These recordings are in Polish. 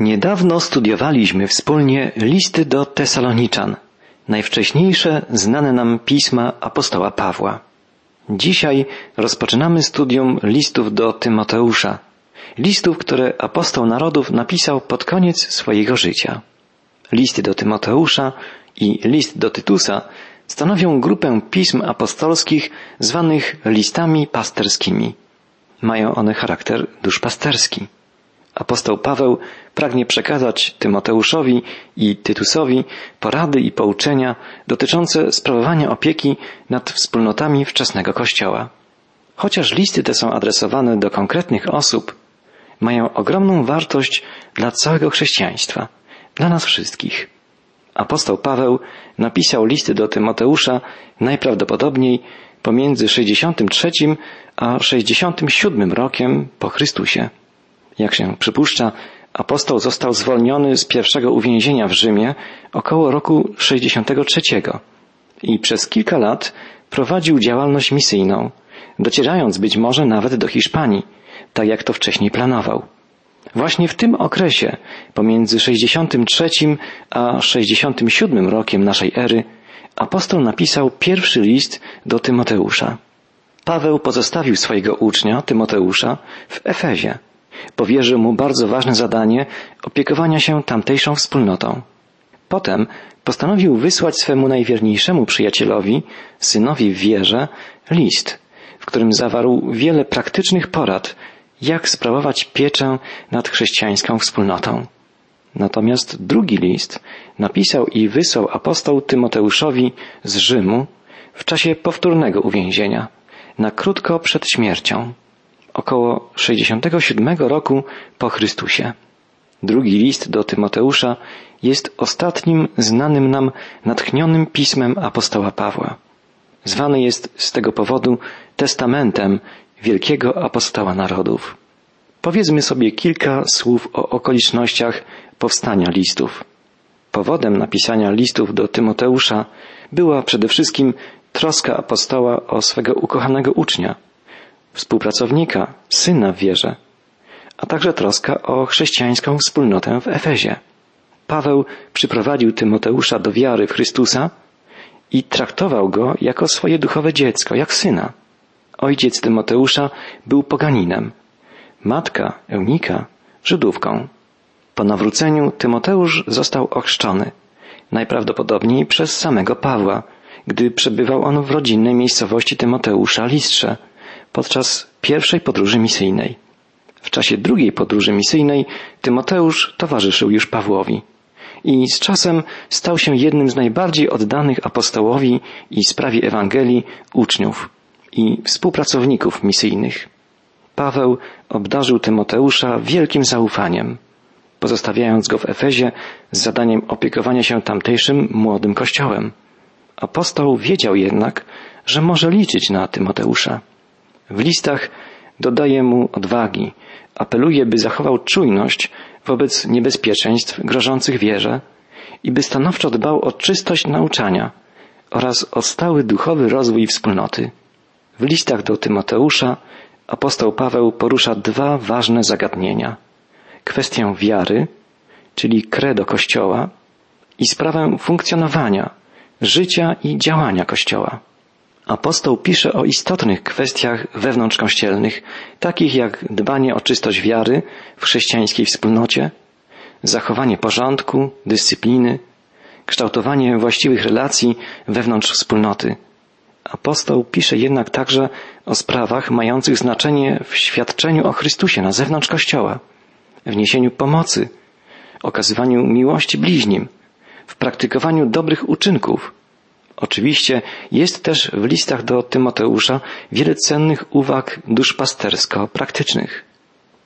Niedawno studiowaliśmy wspólnie listy do Tesaloniczan, najwcześniejsze znane nam pisma apostoła Pawła. Dzisiaj rozpoczynamy studium listów do Tymoteusza, listów, które apostoł narodów napisał pod koniec swojego życia. Listy do Tymoteusza i list do Tytusa stanowią grupę pism apostolskich zwanych listami pasterskimi. Mają one charakter duszpasterski. Apostoł Paweł pragnie przekazać Tymoteuszowi i Tytusowi porady i pouczenia dotyczące sprawowania opieki nad wspólnotami wczesnego Kościoła. Chociaż listy te są adresowane do konkretnych osób, mają ogromną wartość dla całego chrześcijaństwa, dla nas wszystkich. Apostoł Paweł napisał listy do Tymoteusza najprawdopodobniej pomiędzy 63 a 67 rokiem po Chrystusie. Jak się przypuszcza, apostoł został zwolniony z pierwszego uwięzienia w Rzymie około roku 63 i przez kilka lat prowadził działalność misyjną, docierając być może nawet do Hiszpanii, tak jak to wcześniej planował. Właśnie w tym okresie, pomiędzy 63 a 67 rokiem naszej ery, apostoł napisał pierwszy list do Tymoteusza. Paweł pozostawił swojego ucznia, Tymoteusza, w Efezie. Powierzył mu bardzo ważne zadanie opiekowania się tamtejszą wspólnotą. Potem postanowił wysłać swemu najwierniejszemu przyjacielowi, synowi w wierze, list, w którym zawarł wiele praktycznych porad, jak sprawować pieczę nad chrześcijańską wspólnotą. Natomiast drugi list napisał i wysłał apostoł Tymoteuszowi z Rzymu w czasie powtórnego uwięzienia, na krótko przed śmiercią około 67 roku po Chrystusie. Drugi list do Tymoteusza jest ostatnim znanym nam natchnionym pismem apostoła Pawła. Zwany jest z tego powodu testamentem wielkiego apostoła narodów. Powiedzmy sobie kilka słów o okolicznościach powstania listów. Powodem napisania listów do Tymoteusza była przede wszystkim troska apostoła o swego ukochanego ucznia, współpracownika, syna w wierze, a także troska o chrześcijańską wspólnotę w Efezie. Paweł przyprowadził Tymoteusza do wiary w Chrystusa i traktował go jako swoje duchowe dziecko, jak syna. Ojciec Tymoteusza był poganinem, matka Eunika Żydówką. Po nawróceniu Tymoteusz został ochrzczony, najprawdopodobniej przez samego Pawła, gdy przebywał on w rodzinnej miejscowości Tymoteusza Listrze, podczas pierwszej podróży misyjnej. W czasie drugiej podróży misyjnej Tymoteusz towarzyszył już Pawłowi i z czasem stał się jednym z najbardziej oddanych apostołowi i sprawie Ewangelii uczniów i współpracowników misyjnych. Paweł obdarzył Tymoteusza wielkim zaufaniem, pozostawiając go w Efezie z zadaniem opiekowania się tamtejszym młodym kościołem. Apostoł wiedział jednak, że może liczyć na Tymoteusza. W listach dodaje mu odwagi, apeluje, by zachował czujność wobec niebezpieczeństw grożących wierze i by stanowczo dbał o czystość nauczania oraz o stały duchowy rozwój wspólnoty. W listach do Tymoteusza apostoł Paweł porusza dwa ważne zagadnienia. Kwestię wiary, czyli credo Kościoła i sprawę funkcjonowania, życia i działania Kościoła. Apostoł pisze o istotnych kwestiach wewnątrzkościelnych, takich jak dbanie o czystość wiary w chrześcijańskiej wspólnocie, zachowanie porządku, dyscypliny, kształtowanie właściwych relacji wewnątrz wspólnoty. Apostoł pisze jednak także o sprawach mających znaczenie w świadczeniu o Chrystusie na zewnątrz Kościoła, w niesieniu pomocy, okazywaniu miłości bliźnim, w praktykowaniu dobrych uczynków, Oczywiście jest też w listach do Tymoteusza wiele cennych uwag duszpastersko-praktycznych.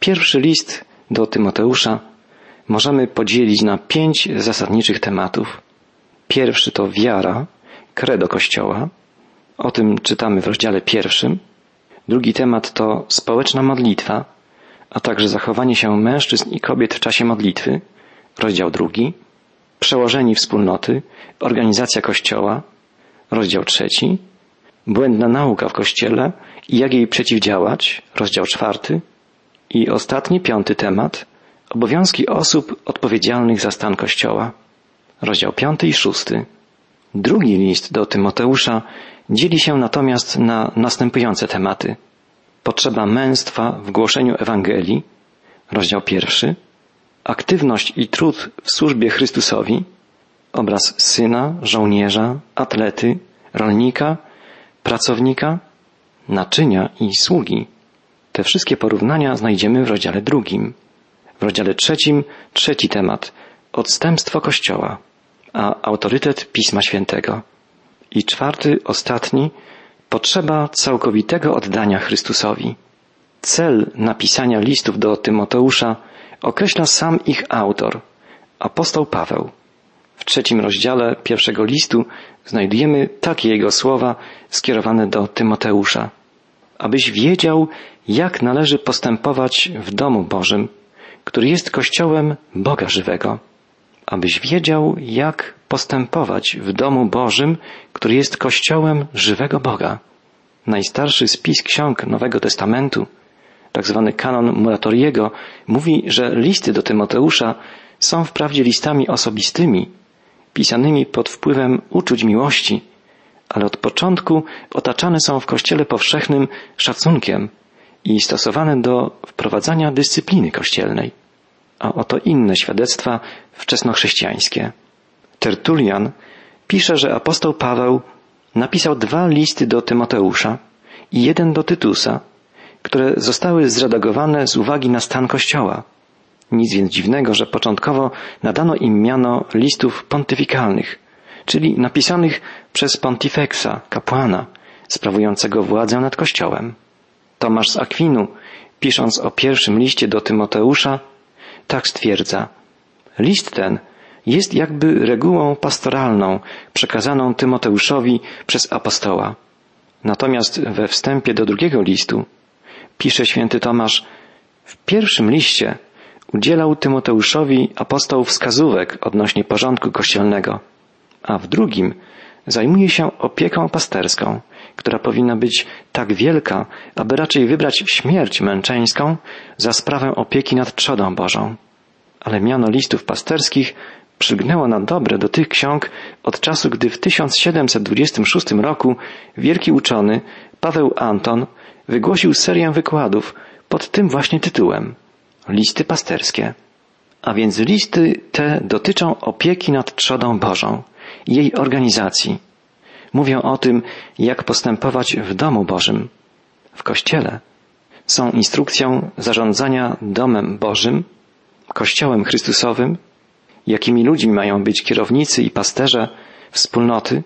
Pierwszy list do Tymoteusza możemy podzielić na pięć zasadniczych tematów. Pierwszy to wiara, credo Kościoła. O tym czytamy w rozdziale pierwszym. Drugi temat to społeczna modlitwa, a także zachowanie się mężczyzn i kobiet w czasie modlitwy. Rozdział drugi. Przełożeni wspólnoty, organizacja Kościoła, rozdział trzeci, błędna nauka w Kościele i jak jej przeciwdziałać, rozdział czwarty i ostatni, piąty temat, Obowiązki osób odpowiedzialnych za stan Kościoła. Rozdział piąty i szósty. Drugi list do Tymoteusza dzieli się natomiast na następujące tematy. Potrzeba męstwa w głoszeniu Ewangelii, rozdział pierwszy, aktywność i trud w służbie Chrystusowi, obraz syna, żołnierza, atlety, rolnika, pracownika, naczynia i sługi. Te wszystkie porównania znajdziemy w rozdziale drugim. W rozdziale trzecim trzeci temat odstępstwo Kościoła, a autorytet Pisma Świętego. I czwarty, ostatni, potrzeba całkowitego oddania Chrystusowi. Cel napisania listów do Tymoteusza określa sam ich autor, apostoł Paweł. W trzecim rozdziale pierwszego listu znajdujemy takie jego słowa skierowane do Tymoteusza. Abyś wiedział, jak należy postępować w domu Bożym, który jest kościołem Boga żywego. Abyś wiedział, jak postępować w domu Bożym, który jest kościołem żywego Boga. Najstarszy spis ksiąg Nowego Testamentu, tak zwany kanon Muratoriego, mówi, że listy do Tymoteusza są wprawdzie listami osobistymi, pisanymi pod wpływem uczuć miłości, ale od początku otaczane są w Kościele powszechnym szacunkiem i stosowane do wprowadzania dyscypliny kościelnej. A oto inne świadectwa wczesnochrześcijańskie. Tertulian pisze, że apostoł Paweł napisał dwa listy do Tymoteusza i jeden do Tytusa, które zostały zredagowane z uwagi na stan Kościoła. Nic więc dziwnego, że początkowo nadano im miano listów pontyfikalnych, czyli napisanych przez pontifexa, kapłana, sprawującego władzę nad Kościołem. Tomasz z Akwinu, pisząc o pierwszym liście do Tymoteusza, tak stwierdza. List ten jest jakby regułą pastoralną przekazaną Tymoteuszowi przez apostoła. Natomiast we wstępie do drugiego listu pisze święty Tomasz, w pierwszym liście udzielał Tymoteuszowi apostoł wskazówek odnośnie porządku kościelnego, a w drugim zajmuje się opieką pasterską, która powinna być tak wielka, aby raczej wybrać śmierć męczeńską za sprawę opieki nad trzodą Bożą. Ale miano listów pasterskich przygnęło na dobre do tych ksiąg od czasu, gdy w 1726 roku wielki uczony Paweł Anton wygłosił serię wykładów pod tym właśnie tytułem Listy pasterskie. A więc listy te dotyczą opieki nad trzodą Bożą, jej organizacji. Mówią o tym, jak postępować w domu Bożym, w Kościele. Są instrukcją zarządzania domem Bożym, Kościołem Chrystusowym, jakimi ludźmi mają być kierownicy i pasterze wspólnoty,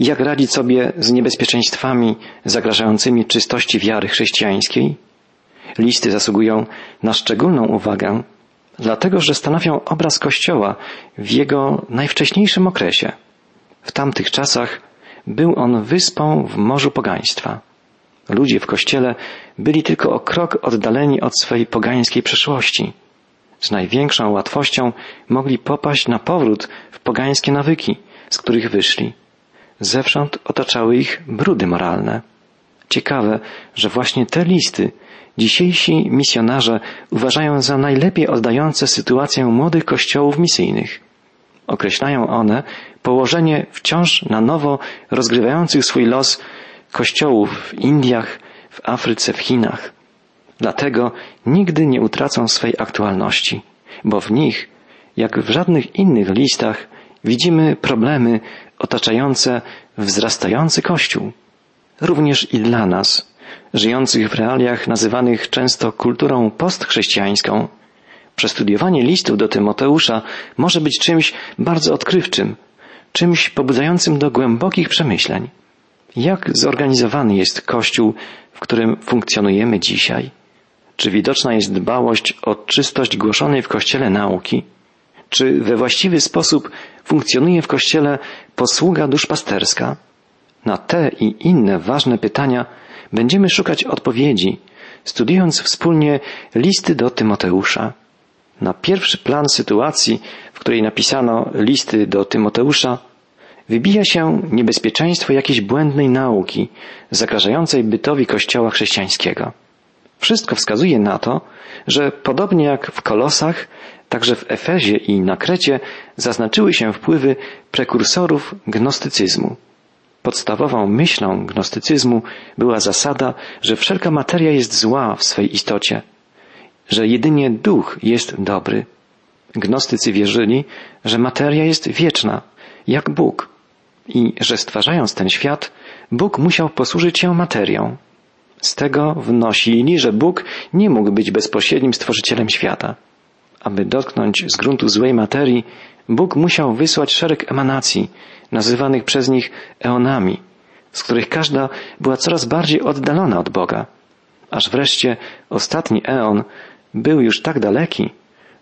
jak radzić sobie z niebezpieczeństwami zagrażającymi czystości wiary chrześcijańskiej. Listy zasługują na szczególną uwagę, dlatego że stanowią obraz Kościoła w jego najwcześniejszym okresie. W tamtych czasach był on wyspą w morzu pogaństwa. Ludzie w Kościele byli tylko o krok oddaleni od swojej pogańskiej przeszłości z największą łatwością mogli popaść na powrót w pogańskie nawyki, z których wyszli. Zewsząd otaczały ich brudy moralne. Ciekawe, że właśnie te listy dzisiejsi misjonarze uważają za najlepiej oddające sytuację młodych kościołów misyjnych. Określają one położenie wciąż na nowo rozgrywających swój los kościołów w Indiach, w Afryce, w Chinach. Dlatego nigdy nie utracą swej aktualności, bo w nich, jak w żadnych innych listach, widzimy problemy otaczające wzrastający Kościół. Również i dla nas, żyjących w realiach nazywanych często kulturą postchrześcijańską, przestudiowanie listów do Tymoteusza może być czymś bardzo odkrywczym, czymś pobudzającym do głębokich przemyśleń. Jak zorganizowany jest Kościół, w którym funkcjonujemy dzisiaj? Czy widoczna jest dbałość o czystość głoszonej w Kościele nauki? Czy we właściwy sposób funkcjonuje w Kościele posługa duszpasterska? Na te i inne ważne pytania będziemy szukać odpowiedzi, studiując wspólnie listy do Tymoteusza. Na pierwszy plan sytuacji, w której napisano listy do Tymoteusza, wybija się niebezpieczeństwo jakiejś błędnej nauki zagrażającej bytowi Kościoła chrześcijańskiego. Wszystko wskazuje na to, że podobnie jak w Kolosach, także w Efezie i na Krecie zaznaczyły się wpływy prekursorów gnostycyzmu. Podstawową myślą gnostycyzmu była zasada, że wszelka materia jest zła w swej istocie, że jedynie duch jest dobry. Gnostycy wierzyli, że materia jest wieczna, jak Bóg, i że stwarzając ten świat, Bóg musiał posłużyć się materią. Z tego wnosili, że Bóg nie mógł być bezpośrednim stworzycielem świata. Aby dotknąć z gruntu złej materii, Bóg musiał wysłać szereg emanacji, nazywanych przez nich eonami, z których każda była coraz bardziej oddalona od Boga, aż wreszcie ostatni eon był już tak daleki,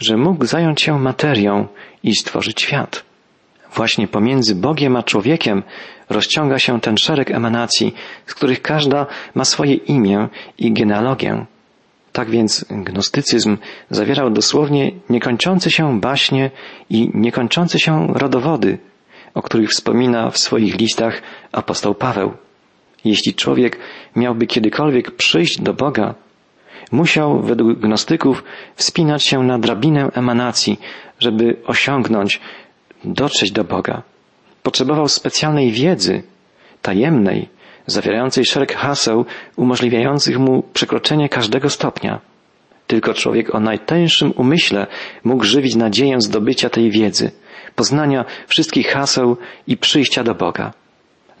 że mógł zająć się materią i stworzyć świat. Właśnie pomiędzy Bogiem a człowiekiem rozciąga się ten szereg emanacji, z których każda ma swoje imię i genealogię. Tak więc gnostycyzm zawierał dosłownie niekończące się baśnie i niekończące się rodowody, o których wspomina w swoich listach apostoł Paweł. Jeśli człowiek miałby kiedykolwiek przyjść do Boga, musiał według gnostyków wspinać się na drabinę emanacji, żeby osiągnąć, dotrzeć do Boga. Potrzebował specjalnej wiedzy, tajemnej, zawierającej szereg haseł umożliwiających mu przekroczenie każdego stopnia. Tylko człowiek o najtańszym umyśle mógł żywić nadzieję zdobycia tej wiedzy, poznania wszystkich haseł i przyjścia do Boga.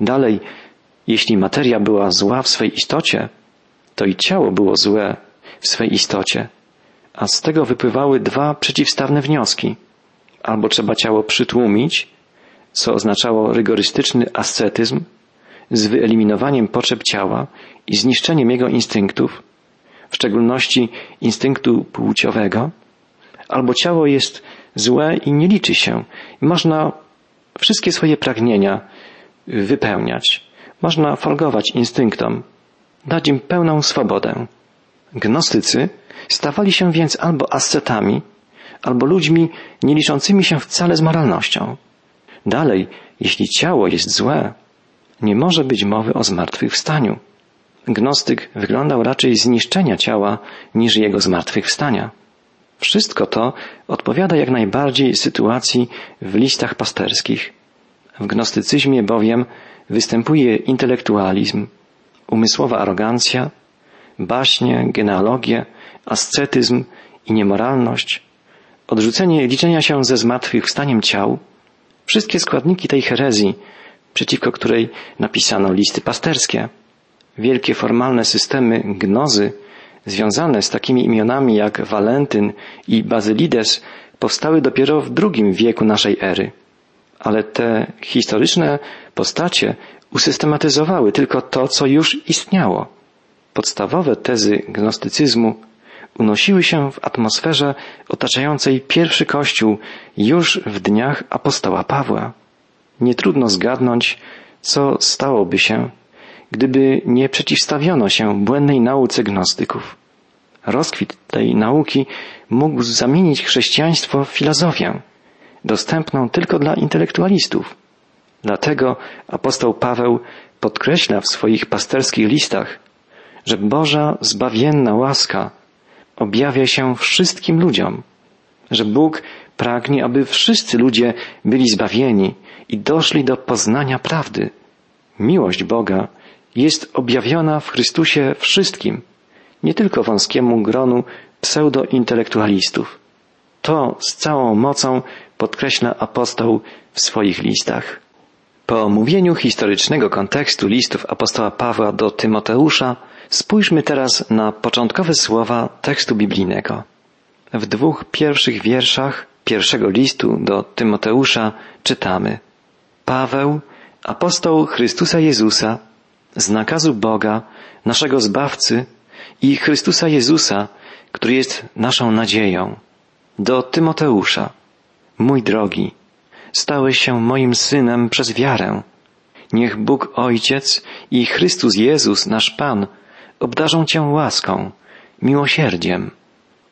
Dalej, jeśli materia była zła w swej istocie, to i ciało było złe w swej istocie, a z tego wypływały dwa przeciwstawne wnioski. Albo trzeba ciało przytłumić, co oznaczało rygorystyczny ascetyzm, z wyeliminowaniem potrzeb ciała i zniszczeniem jego instynktów, w szczególności instynktu płciowego, albo ciało jest złe i nie liczy się. Można wszystkie swoje pragnienia wypełniać. Można folgować instynktom, dać im pełną swobodę. Gnostycy stawali się więc albo ascetami, albo ludźmi nie liczącymi się wcale z moralnością. Dalej, jeśli ciało jest złe, nie może być mowy o zmartwychwstaniu. Gnostyk wyglądał raczej zniszczenia ciała niż jego zmartwychwstania. Wszystko to odpowiada jak najbardziej sytuacji w listach pasterskich. W gnostycyzmie bowiem występuje intelektualizm, umysłowa arogancja, baśnie, genealogie, ascetyzm i niemoralność, odrzucenie liczenia się ze zmartwychwstaniem ciał, wszystkie składniki tej herezji przeciwko której napisano listy pasterskie. Wielkie formalne systemy gnozy związane z takimi imionami jak Walentyn i Bazylides powstały dopiero w drugim wieku naszej ery. Ale te historyczne postacie usystematyzowały tylko to, co już istniało. Podstawowe tezy gnostycyzmu unosiły się w atmosferze otaczającej pierwszy kościół już w dniach apostoła Pawła. Nie trudno zgadnąć, co stałoby się, gdyby nie przeciwstawiono się błędnej nauce gnostyków. Rozkwit tej nauki mógł zamienić chrześcijaństwo w filozofię, dostępną tylko dla intelektualistów. Dlatego apostoł Paweł podkreśla w swoich pasterskich listach, że Boża zbawienna łaska objawia się wszystkim ludziom, że Bóg pragnie, aby wszyscy ludzie byli zbawieni i doszli do poznania prawdy. Miłość Boga jest objawiona w Chrystusie wszystkim, nie tylko wąskiemu gronu pseudointelektualistów. To z całą mocą podkreśla apostoł w swoich listach. Po omówieniu historycznego kontekstu listów apostoła Pawła do Tymoteusza, spójrzmy teraz na początkowe słowa tekstu biblijnego. W dwóch pierwszych wierszach pierwszego listu do Tymoteusza czytamy Paweł, apostoł Chrystusa Jezusa, z nakazu Boga, naszego Zbawcy i Chrystusa Jezusa, który jest naszą nadzieją. Do Tymoteusza, mój drogi, stałeś się moim synem przez wiarę. Niech Bóg Ojciec i Chrystus Jezus, nasz Pan, obdarzą Cię łaską, miłosierdziem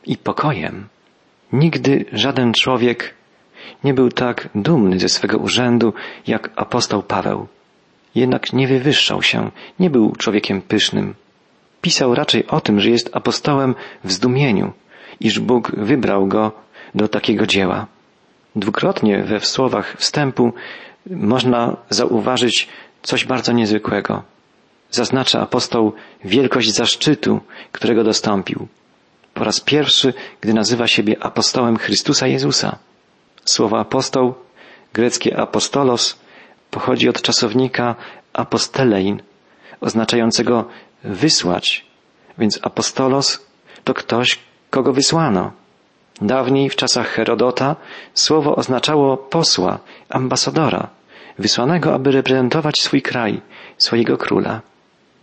i pokojem. Nigdy żaden człowiek nie był tak dumny ze swego urzędu jak apostoł Paweł. Jednak nie wywyższał się, nie był człowiekiem pysznym. pisał raczej o tym, że jest apostołem w zdumieniu, iż Bóg wybrał go do takiego dzieła. Dwukrotnie we słowach wstępu można zauważyć coś bardzo niezwykłego. Zaznacza apostoł wielkość zaszczytu, którego dostąpił. Po raz pierwszy, gdy nazywa siebie apostołem Chrystusa Jezusa. Słowo apostoł, greckie apostolos, pochodzi od czasownika apostelein, oznaczającego wysłać, więc apostolos to ktoś, kogo wysłano. Dawniej, w czasach Herodota, słowo oznaczało posła, ambasadora, wysłanego, aby reprezentować swój kraj, swojego króla.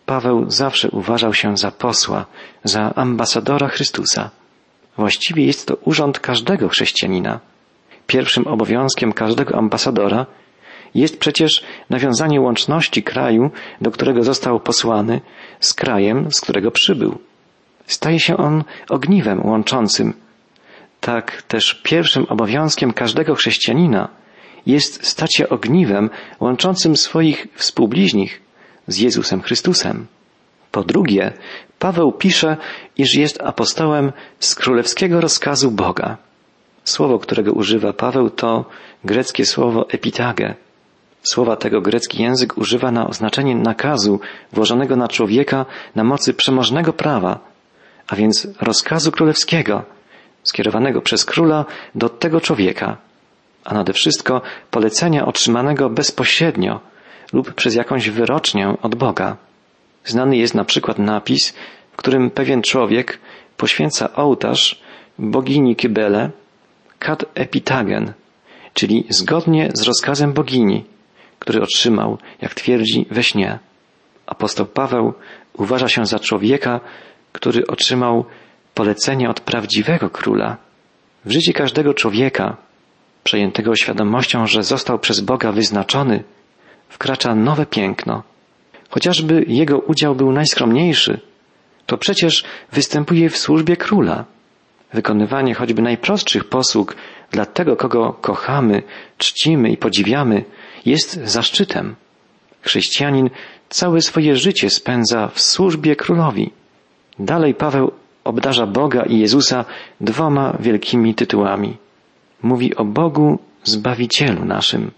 Paweł zawsze uważał się za posła, za ambasadora Chrystusa. Właściwie jest to urząd każdego chrześcijanina. Pierwszym obowiązkiem każdego ambasadora jest przecież nawiązanie łączności kraju, do którego został posłany, z krajem, z którego przybył. Staje się on ogniwem łączącym. Tak też pierwszym obowiązkiem każdego chrześcijanina jest stać się ogniwem łączącym swoich współbliźnich z Jezusem Chrystusem. Po drugie, Paweł pisze, iż jest apostołem z królewskiego rozkazu Boga. Słowo, którego używa Paweł, to greckie słowo epitage. Słowa tego grecki język używa na oznaczenie nakazu włożonego na człowieka na mocy przemożnego prawa, a więc rozkazu królewskiego, skierowanego przez króla do tego człowieka, a nade wszystko polecenia otrzymanego bezpośrednio lub przez jakąś wyrocznię od Boga. Znany jest na przykład napis, w którym pewien człowiek poświęca ołtarz bogini Kybele, kat epitagen, czyli zgodnie z rozkazem bogini, który otrzymał, jak twierdzi, we śnie. Apostoł Paweł uważa się za człowieka, który otrzymał polecenie od prawdziwego króla. W życiu każdego człowieka, przejętego świadomością, że został przez Boga wyznaczony, wkracza nowe piękno. Chociażby jego udział był najskromniejszy, to przecież występuje w służbie króla. Wykonywanie choćby najprostszych posług dla tego, kogo kochamy, czcimy i podziwiamy, jest zaszczytem. Chrześcijanin całe swoje życie spędza w służbie królowi. Dalej Paweł obdarza Boga i Jezusa dwoma wielkimi tytułami. Mówi o Bogu Zbawicielu naszym.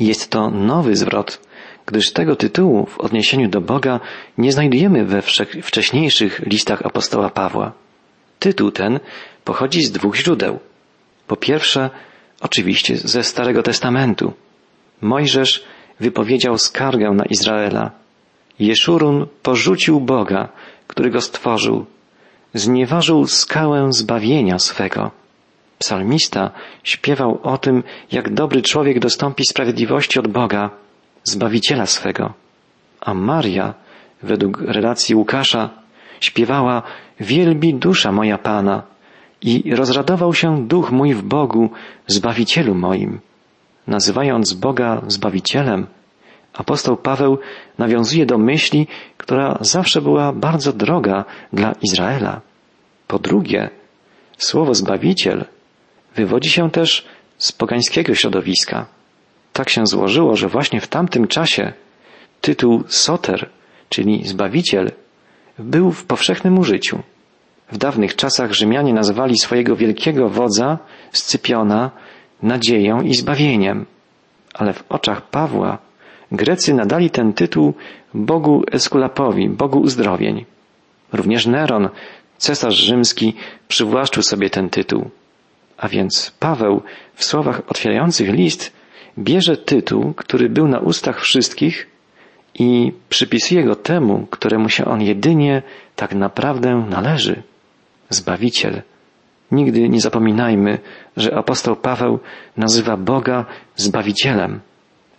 Jest to nowy zwrot, gdyż tego tytułu w odniesieniu do Boga nie znajdujemy we wcześniejszych listach apostoła Pawła. Tytuł ten pochodzi z dwóch źródeł. Po pierwsze, oczywiście ze Starego Testamentu. Mojżesz wypowiedział skargę na Izraela. Jeszurun porzucił Boga, który go stworzył. Znieważył skałę zbawienia swego. Psalmista śpiewał o tym, jak dobry człowiek dostąpi sprawiedliwości od Boga, Zbawiciela swego. A Maria, według relacji Łukasza, śpiewała Wielbi dusza moja Pana i rozradował się duch mój w Bogu, Zbawicielu moim. Nazywając Boga Zbawicielem, apostoł Paweł nawiązuje do myśli, która zawsze była bardzo droga dla Izraela. Po drugie, słowo Zbawiciel wywodzi się też z pogańskiego środowiska. Tak się złożyło, że właśnie w tamtym czasie tytuł Soter, czyli Zbawiciel, był w powszechnym użyciu. W dawnych czasach Rzymianie nazywali swojego wielkiego wodza Scypiona nadzieją i zbawieniem. Ale w oczach Pawła Grecy nadali ten tytuł Bogu Eskulapowi, Bogu uzdrowień. Również Neron, cesarz rzymski, przywłaszczył sobie ten tytuł. A więc Paweł w słowach otwierających list bierze tytuł, który był na ustach wszystkich i przypisuje go temu, któremu się on jedynie tak naprawdę należy. Zbawiciel. Nigdy nie zapominajmy, że apostoł Paweł nazywa Boga Zbawicielem,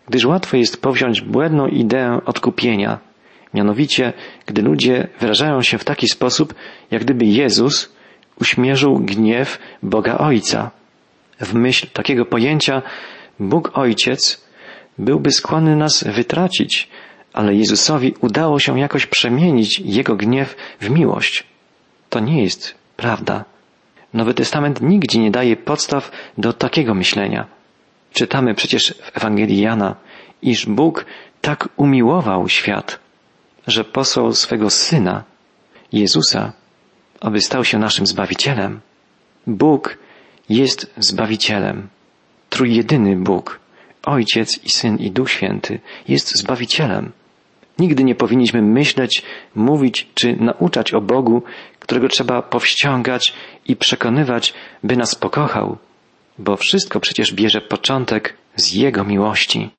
gdyż łatwo jest powziąć błędną ideę odkupienia, mianowicie gdy ludzie wyrażają się w taki sposób, jak gdyby Jezus uśmierzył gniew Boga Ojca. W myśl takiego pojęcia Bóg Ojciec byłby skłonny nas wytracić, ale Jezusowi udało się jakoś przemienić Jego gniew w miłość. To nie jest prawda. Nowy Testament nigdzie nie daje podstaw do takiego myślenia. Czytamy przecież w Ewangelii Jana, iż Bóg tak umiłował świat, że posłał swego Syna, Jezusa, aby stał się naszym Zbawicielem. Bóg jest Zbawicielem. Trójjedyny Bóg, Ojciec i Syn i Duch Święty jest Zbawicielem. Nigdy nie powinniśmy myśleć, mówić czy nauczać o Bogu, którego trzeba powściągać i przekonywać, by nas pokochał, bo wszystko przecież bierze początek z Jego miłości.